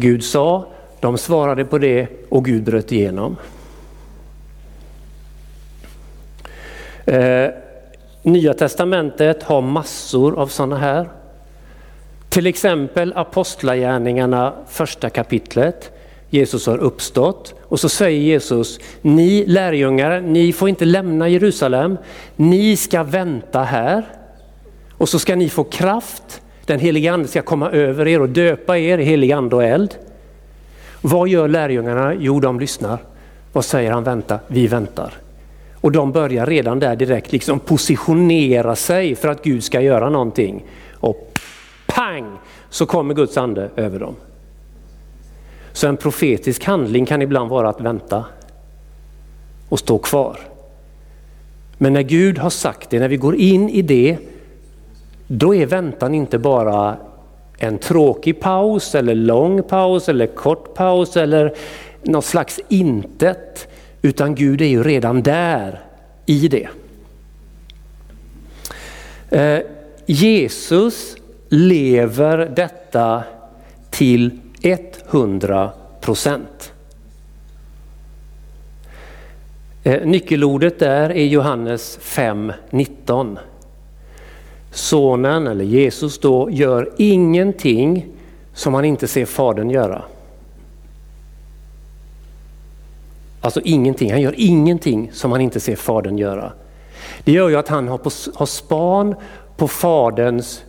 Gud sa, de svarade på det och Gud bröt igenom. Eh, Nya testamentet har massor av sådana här. Till exempel Apostlagärningarna första kapitlet. Jesus har uppstått och så säger Jesus, ni lärjungar, ni får inte lämna Jerusalem, ni ska vänta här och så ska ni få kraft. Den helige ande ska komma över er och döpa er i helig ande och eld. Vad gör lärjungarna? Jo, de lyssnar. Vad säger han? Vänta, vi väntar. Och de börjar redan där direkt liksom positionera sig för att Gud ska göra någonting. Och pang så kommer Guds ande över dem. Så en profetisk handling kan ibland vara att vänta och stå kvar. Men när Gud har sagt det, när vi går in i det, då är väntan inte bara en tråkig paus eller lång paus eller kort paus eller något slags intet. Utan Gud är ju redan där i det. Eh, Jesus lever detta till 100 procent. Eh, nyckelordet där är Johannes 5.19. Sonen, eller Jesus då, gör ingenting som han inte ser Fadern göra. Alltså ingenting, han gör ingenting som han inte ser Fadern göra. Det gör ju att han har, på, har span på Faderns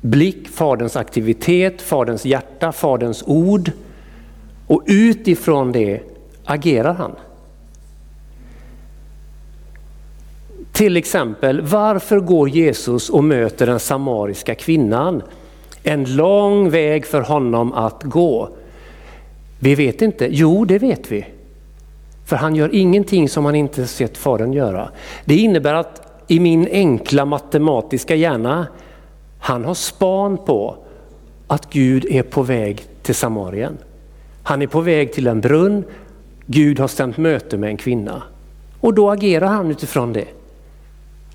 blick, Faderns aktivitet, Faderns hjärta, Faderns ord. Och utifrån det agerar han. Till exempel, varför går Jesus och möter den samariska kvinnan? En lång väg för honom att gå. Vi vet inte, jo det vet vi. För han gör ingenting som han inte sett Fadern göra. Det innebär att i min enkla matematiska hjärna, han har span på att Gud är på väg till Samarien. Han är på väg till en brunn, Gud har stämt möte med en kvinna. Och då agerar han utifrån det.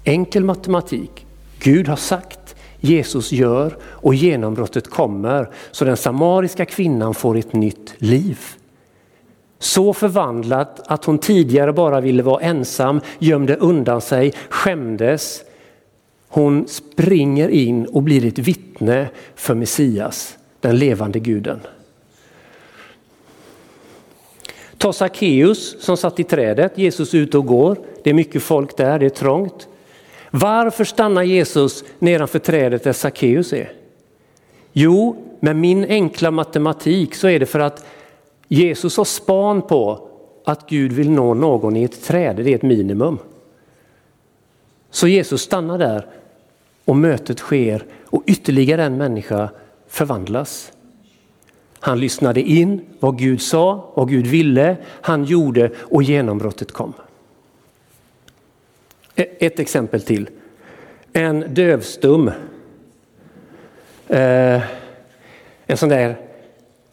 Enkel matematik. Gud har sagt, Jesus gör och genombrottet kommer så den samariska kvinnan får ett nytt liv. Så förvandlat att hon tidigare bara ville vara ensam, gömde undan sig, skämdes. Hon springer in och blir ett vittne för Messias, den levande guden. Ta Sackeus som satt i trädet, Jesus är ute och går, det är mycket folk där, det är trångt. Varför stannar Jesus nedanför trädet där Sackeus är? Jo, med min enkla matematik så är det för att Jesus har span på att Gud vill nå någon i ett träd, det är ett minimum. Så Jesus stannar där och mötet sker och ytterligare en människa förvandlas. Han lyssnade in vad Gud sa, vad Gud ville, han gjorde och genombrottet kom. E- ett exempel till. En dövstum. Eh, en sån där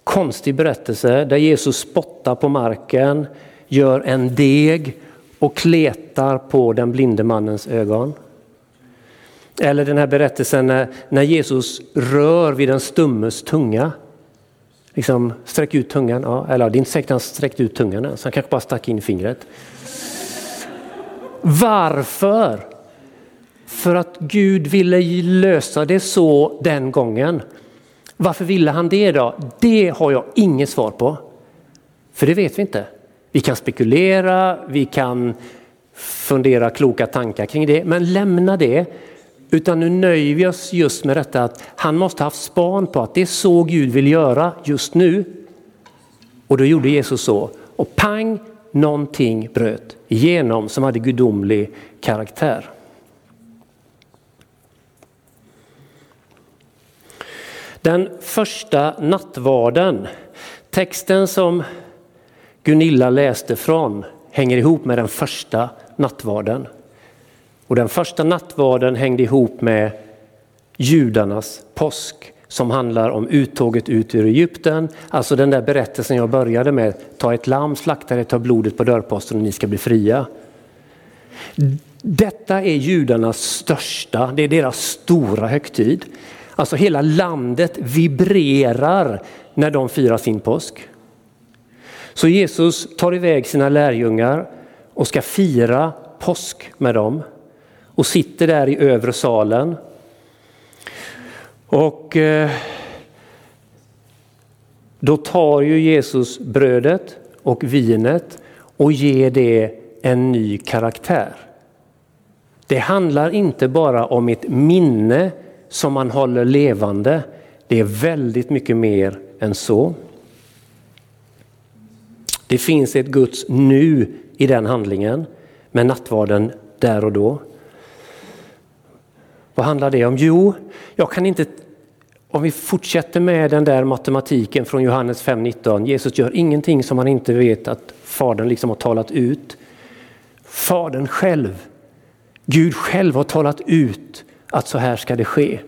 konstig berättelse där Jesus spottar på marken, gör en deg och kletar på den blinde mannens ögon. Eller den här berättelsen när, när Jesus rör vid den stummes tunga. Liksom sträck ut tungan, ja, eller det är inte säkert att han sträckte ut tungan ens, han kanske bara stack in fingret. Varför? För att Gud ville lösa det så den gången. Varför ville han det då? Det har jag inget svar på. För det vet vi inte. Vi kan spekulera, vi kan fundera kloka tankar kring det, men lämna det. Utan nu nöjer vi oss just med detta att han måste haft span på att det är så Gud vill göra just nu. Och då gjorde Jesus så. Och pang, någonting bröt igenom som hade gudomlig karaktär. Den första nattvarden, texten som Gunilla läste från hänger ihop med den första nattvarden. Och den första nattvarden hängde ihop med judarnas påsk som handlar om uttåget ut ur Egypten. Alltså den där berättelsen jag började med, ta ett lamm, slakta det, ta blodet på dörrposten och ni ska bli fria. Detta är judarnas största, det är deras stora högtid. Alltså hela landet vibrerar när de firar sin påsk. Så Jesus tar iväg sina lärjungar och ska fira påsk med dem och sitter där i övre salen. Och eh, då tar ju Jesus brödet och vinet och ger det en ny karaktär. Det handlar inte bara om ett minne som man håller levande. Det är väldigt mycket mer än så. Det finns ett Guds nu i den handlingen med nattvarden där och då. Vad handlar det om? Jo, jag kan inte om vi fortsätter med den där matematiken från Johannes 5.19. Jesus gör ingenting som han inte vet att Fadern liksom har talat ut. Fadern själv, Gud själv har talat ut att så här ska det ske.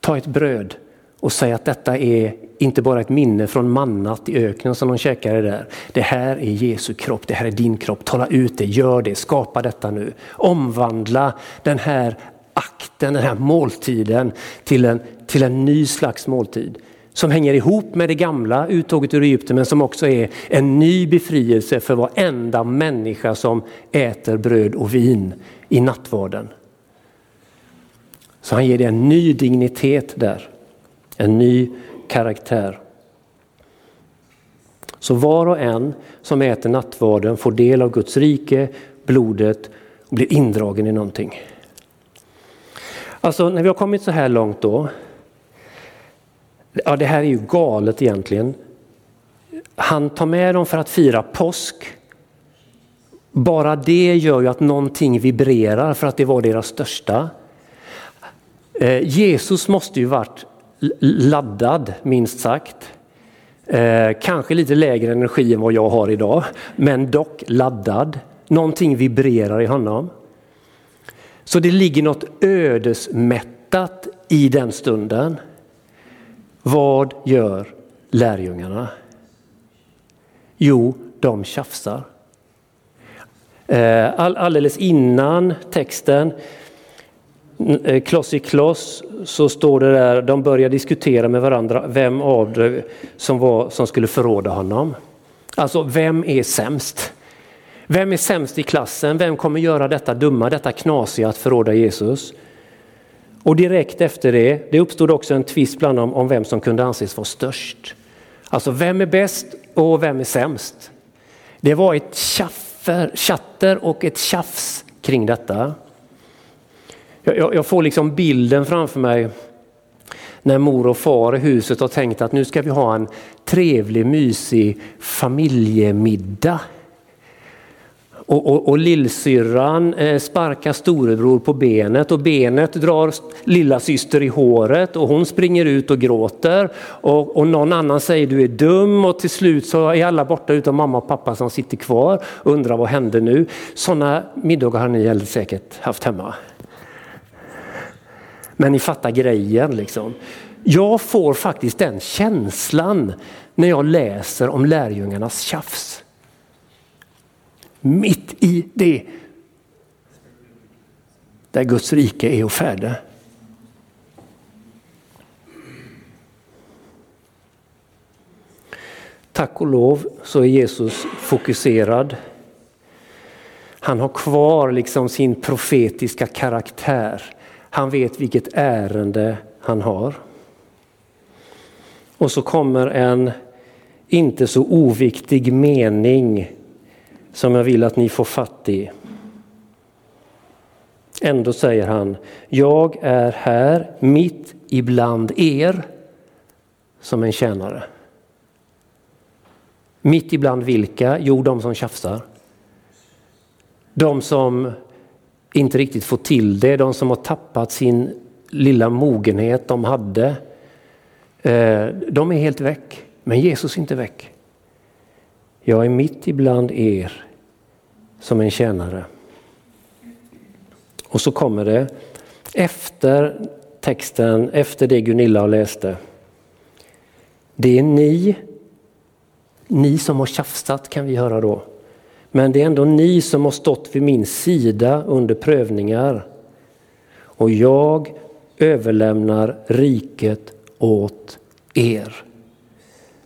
Ta ett bröd och säg att detta är inte bara ett minne från mannat i öknen som de käkade där. Det här är Jesu kropp, det här är din kropp. Tala ut det, gör det, skapa detta nu. Omvandla den här akten, den här måltiden till en, till en ny slags måltid. Som hänger ihop med det gamla uttåget ur Egypten men som också är en ny befrielse för varenda människa som äter bröd och vin i nattvarden. Så han ger det en ny dignitet där, en ny karaktär. Så var och en som äter nattvarden får del av Guds rike, blodet och blir indragen i någonting. Alltså när vi har kommit så här långt då. Ja, det här är ju galet egentligen. Han tar med dem för att fira påsk. Bara det gör ju att någonting vibrerar för att det var deras största. Eh, Jesus måste ju varit laddad minst sagt. Eh, kanske lite lägre energi än vad jag har idag, men dock laddad. Någonting vibrerar i honom. Så det ligger något ödesmättat i den stunden. Vad gör lärjungarna? Jo, de tjafsar. Eh, all, alldeles innan texten, eh, kloss i kloss, så står det där, de börjar diskutera med varandra vem av dem som, var, som skulle förråda honom. Alltså, vem är sämst? Vem är sämst i klassen? Vem kommer göra detta dumma, detta knasiga att förråda Jesus? Och direkt efter det, det uppstod också en tvist bland dem om vem som kunde anses vara störst. Alltså vem är bäst och vem är sämst? Det var ett tjaffer, chatter och ett tjafs kring detta. Jag, jag får liksom bilden framför mig när mor och far i huset har tänkt att nu ska vi ha en trevlig mysig familjemiddag. Och, och, och lillsyrran eh, sparkar storebror på benet och benet drar lilla syster i håret och hon springer ut och gråter. Och, och någon annan säger du är dum och till slut så är alla borta utom mamma och pappa som sitter kvar och undrar vad hände nu. Sådana middagar har ni säkert haft hemma. Men ni fattar grejen liksom. Jag får faktiskt den känslan när jag läser om lärjungarnas tjafs mitt i det där Guds rike är och färde. Tack och lov så är Jesus fokuserad. Han har kvar liksom sin profetiska karaktär. Han vet vilket ärende han har. Och så kommer en inte så oviktig mening som jag vill att ni får fatt i. Ändå säger han, jag är här mitt ibland er som en tjänare. Mitt ibland vilka? Jo, de som tjafsar. De som inte riktigt får till det, de som har tappat sin lilla mogenhet de hade. Eh, de är helt väck, men Jesus är inte väck. Jag är mitt ibland er som en tjänare. Och så kommer det efter texten, efter det Gunilla läste. Det är ni, ni som har tjafsat kan vi höra då. Men det är ändå ni som har stått vid min sida under prövningar. Och jag överlämnar riket åt er.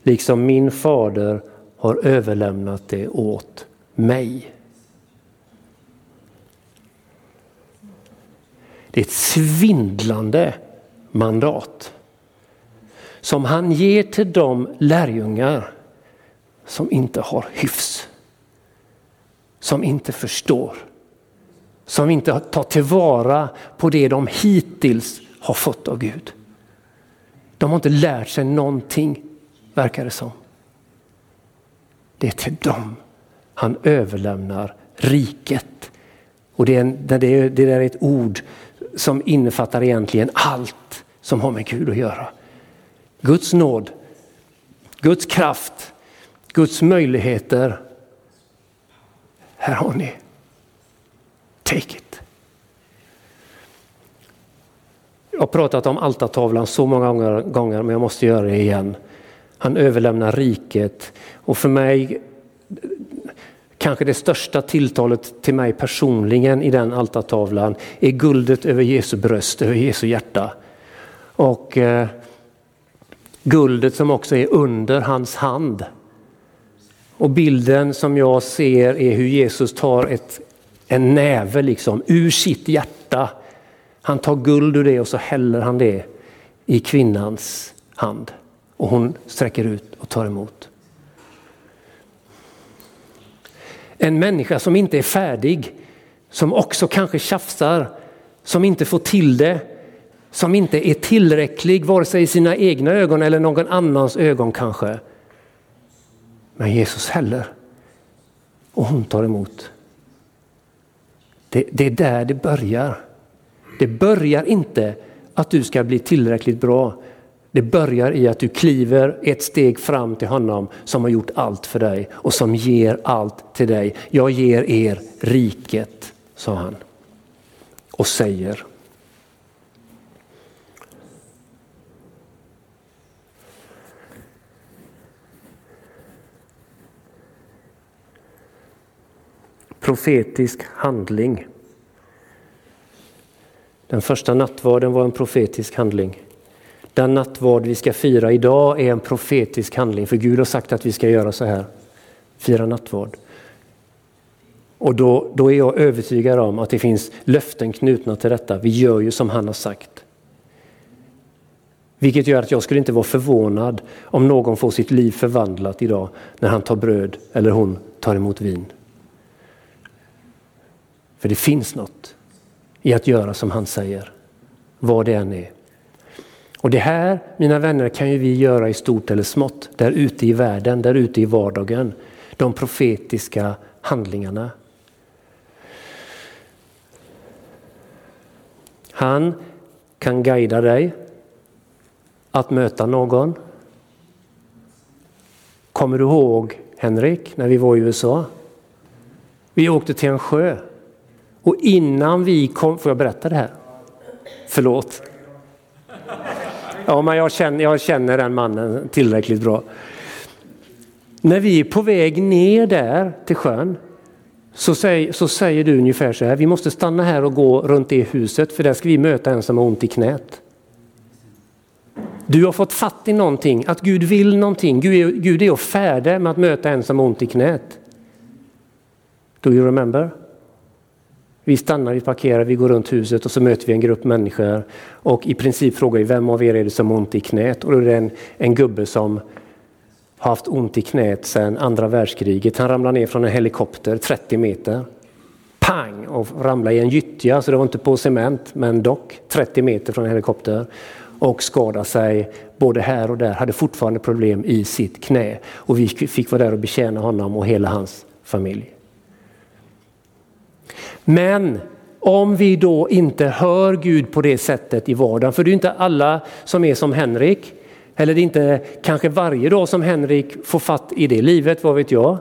Liksom min fader har överlämnat det åt mig. Det är ett svindlande mandat som han ger till de lärjungar som inte har hyfs. Som inte förstår. Som inte tar tillvara på det de hittills har fått av Gud. De har inte lärt sig någonting, verkar det som. Det är till dem han överlämnar riket. Och det, är, det, är, det är ett ord som innefattar egentligen allt som har med Gud att göra. Guds nåd, Guds kraft, Guds möjligheter. Här har ni. Take it. Jag har pratat om altartavlan så många gånger, men jag måste göra det igen. Han överlämnar riket och för mig kanske det största tilltalet till mig personligen i den altartavlan är guldet över Jesu bröst, över Jesu hjärta. Och eh, guldet som också är under hans hand. Och bilden som jag ser är hur Jesus tar ett, en näve liksom ur sitt hjärta. Han tar guld ur det och så häller han det i kvinnans hand. Och hon sträcker ut och tar emot. En människa som inte är färdig, som också kanske tjafsar, som inte får till det, som inte är tillräcklig vare sig i sina egna ögon eller någon annans ögon kanske. Men Jesus heller. och hon tar emot. Det, det är där det börjar. Det börjar inte att du ska bli tillräckligt bra. Det börjar i att du kliver ett steg fram till honom som har gjort allt för dig och som ger allt till dig. Jag ger er riket, sa han. Och säger profetisk handling. Den första nattvarden var en profetisk handling. Den nattvard vi ska fira idag är en profetisk handling, för Gud har sagt att vi ska göra så här. Fira nattvard. Och då, då är jag övertygad om att det finns löften knutna till detta. Vi gör ju som han har sagt. Vilket gör att jag skulle inte vara förvånad om någon får sitt liv förvandlat idag när han tar bröd eller hon tar emot vin. För det finns något i att göra som han säger, vad det än är. Och det här, mina vänner, kan ju vi göra i stort eller smått, där ute i världen, där ute i vardagen. De profetiska handlingarna. Han kan guida dig att möta någon. Kommer du ihåg Henrik, när vi var i USA? Vi åkte till en sjö och innan vi kom, får jag berätta det här? Förlåt. Ja, men jag känner, jag känner den mannen tillräckligt bra. När vi är på väg ner där till sjön så, säg, så säger du ungefär så här, vi måste stanna här och gå runt det huset för där ska vi möta en som har ont i knät. Du har fått fatt i någonting, att Gud vill någonting. Gud är, Gud är färdig med att möta en som har ont i knät. Do you remember? Vi stannar, vi parkerar, vi går runt huset och så möter vi en grupp människor och i princip frågar vi vem av er är det som har ont i knät? Och då är det en, en gubbe som har haft ont i knät sedan andra världskriget. Han ramlade ner från en helikopter 30 meter. Pang! Och ramlade i en gyttja, så det var inte på cement, men dock 30 meter från en helikopter. Och skadade sig både här och där, hade fortfarande problem i sitt knä. Och vi fick vara där och betjäna honom och hela hans familj. Men om vi då inte hör Gud på det sättet i vardagen, för det är inte alla som är som Henrik, eller det är inte kanske varje dag som Henrik får fatt i det livet, vad vet jag.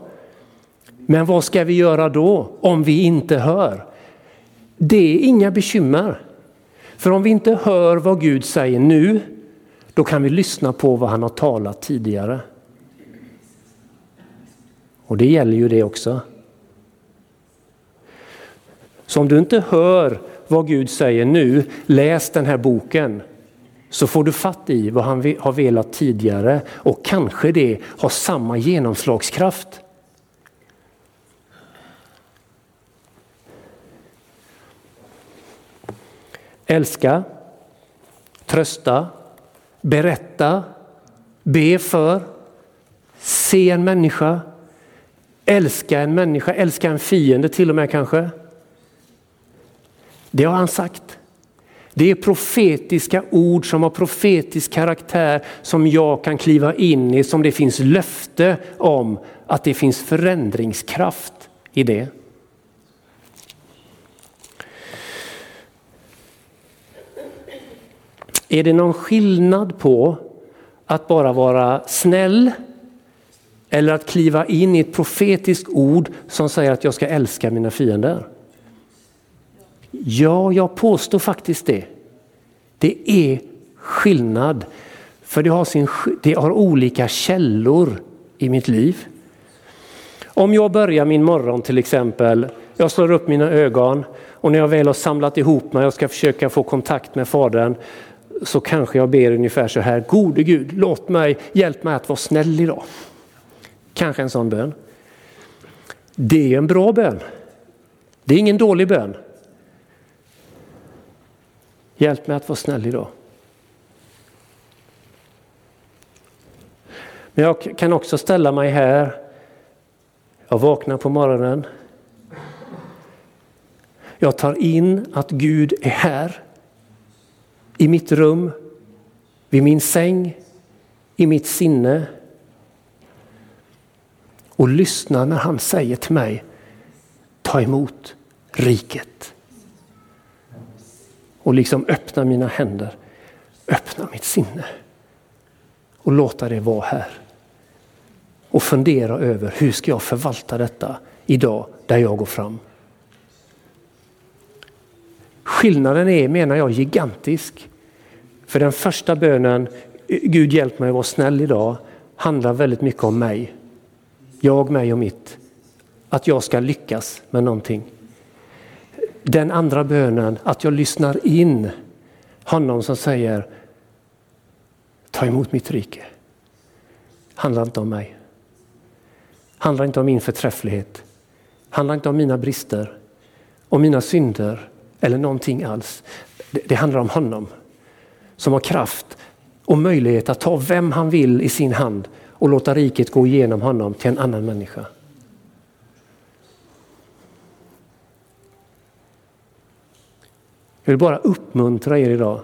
Men vad ska vi göra då om vi inte hör? Det är inga bekymmer. För om vi inte hör vad Gud säger nu, då kan vi lyssna på vad han har talat tidigare. Och det gäller ju det också. Så om du inte hör vad Gud säger nu, läs den här boken. Så får du fatt i vad han har velat tidigare och kanske det har samma genomslagskraft. Älska, trösta, berätta, be för, se en människa, älska en människa, älska en fiende till och med kanske. Det har han sagt. Det är profetiska ord som har profetisk karaktär som jag kan kliva in i, som det finns löfte om att det finns förändringskraft i det. Är det någon skillnad på att bara vara snäll eller att kliva in i ett profetiskt ord som säger att jag ska älska mina fiender? Ja, jag påstår faktiskt det. Det är skillnad. För det har, sin, det har olika källor i mitt liv. Om jag börjar min morgon till exempel, jag slår upp mina ögon och när jag väl har samlat ihop mig och ska försöka få kontakt med Fadern så kanske jag ber ungefär så här, gode Gud, låt mig, hjälp mig att vara snäll idag. Kanske en sån bön. Det är en bra bön. Det är ingen dålig bön. Hjälp mig att vara snäll idag. Men jag kan också ställa mig här. Jag vaknar på morgonen. Jag tar in att Gud är här. I mitt rum, vid min säng, i mitt sinne. Och lyssnar när han säger till mig, ta emot riket och liksom öppna mina händer, öppna mitt sinne och låta det vara här. Och fundera över hur ska jag förvalta detta idag där jag går fram. Skillnaden är, menar jag, gigantisk. För den första bönen, Gud hjälp mig att vara snäll idag, handlar väldigt mycket om mig. Jag, mig och mitt. Att jag ska lyckas med någonting den andra bönen, att jag lyssnar in honom som säger ta emot mitt rike. Handlar inte om mig. Handlar inte om min förträfflighet. Handlar inte om mina brister, om mina synder eller någonting alls. Det, det handlar om honom som har kraft och möjlighet att ta vem han vill i sin hand och låta riket gå igenom honom till en annan människa. Jag vill bara uppmuntra er idag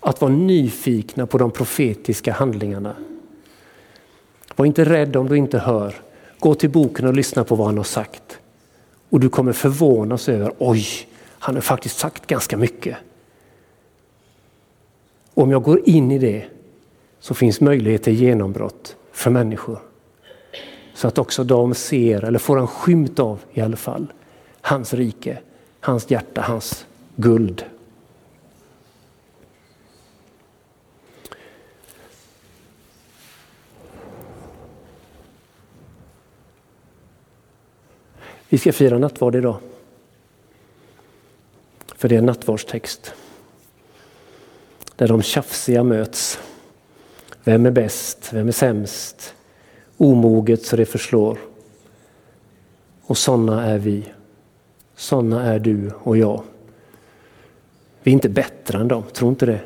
att vara nyfikna på de profetiska handlingarna. Var inte rädd om du inte hör. Gå till boken och lyssna på vad han har sagt. Och du kommer förvånas över, oj, han har faktiskt sagt ganska mycket. Om jag går in i det så finns möjlighet till genombrott för människor. Så att också de ser, eller får en skymt av i alla fall, hans rike, hans hjärta, hans guld. Vi ska fira nattvard idag. För det är en nattvardstext. Där de tjafsiga möts. Vem är bäst? Vem är sämst? Omoget så det förslår. Och sådana är vi. Sådana är du och jag. Vi är inte bättre än dem, tro inte det.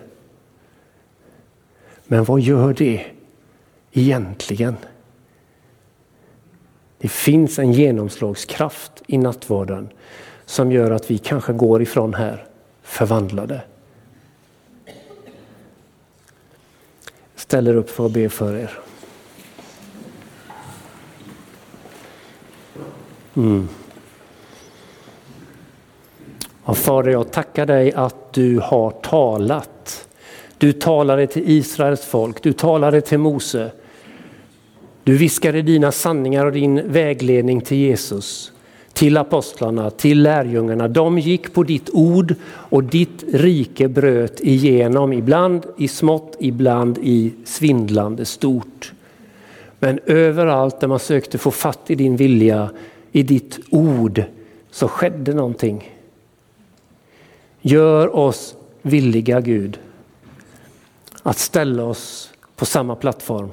Men vad gör det egentligen? Det finns en genomslagskraft i nattvarden som gör att vi kanske går ifrån här förvandlade. Ställer upp för att be för er. Mm. Ja, Fader, jag tackar dig att du har talat. Du talade till Israels folk, du talade till Mose. Du viskade dina sanningar och din vägledning till Jesus, till apostlarna, till lärjungarna. De gick på ditt ord och ditt rike bröt igenom, ibland i smått, ibland i svindlande stort. Men överallt där man sökte få fatt i din vilja, i ditt ord, så skedde någonting. Gör oss villiga Gud att ställa oss på samma plattform.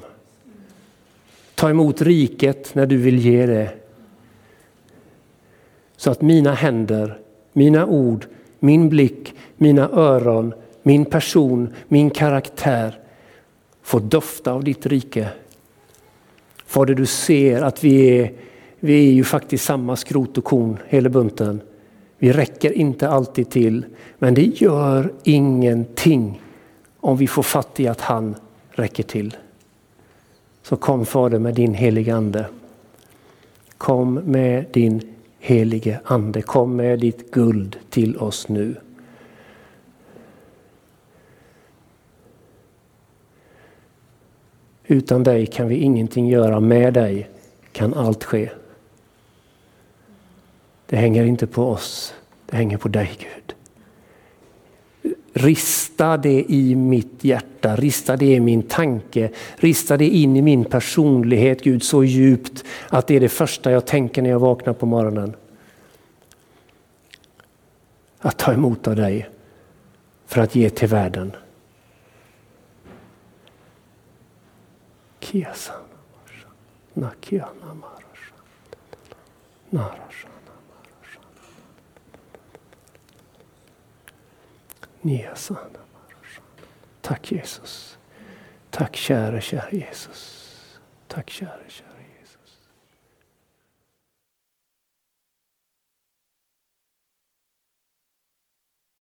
Ta emot riket när du vill ge det. Så att mina händer, mina ord, min blick, mina öron, min person, min karaktär får dofta av ditt rike. Fader, du ser att vi är, vi är ju faktiskt samma skrot och korn, hela bunten. Vi räcker inte alltid till, men det gör ingenting om vi får fatt i att han räcker till. Så kom Fader med din heliga Ande. Kom med din helige Ande, kom med ditt guld till oss nu. Utan dig kan vi ingenting göra, med dig kan allt ske. Det hänger inte på oss, det hänger på dig Gud. Rista det i mitt hjärta, rista det i min tanke, rista det in i min personlighet Gud så djupt att det är det första jag tänker när jag vaknar på morgonen. Att ta emot av dig för att ge till världen. Kiasana Nakiana Nara. Tack Jesus. Tack käre, käre Jesus. Tack käre, käre.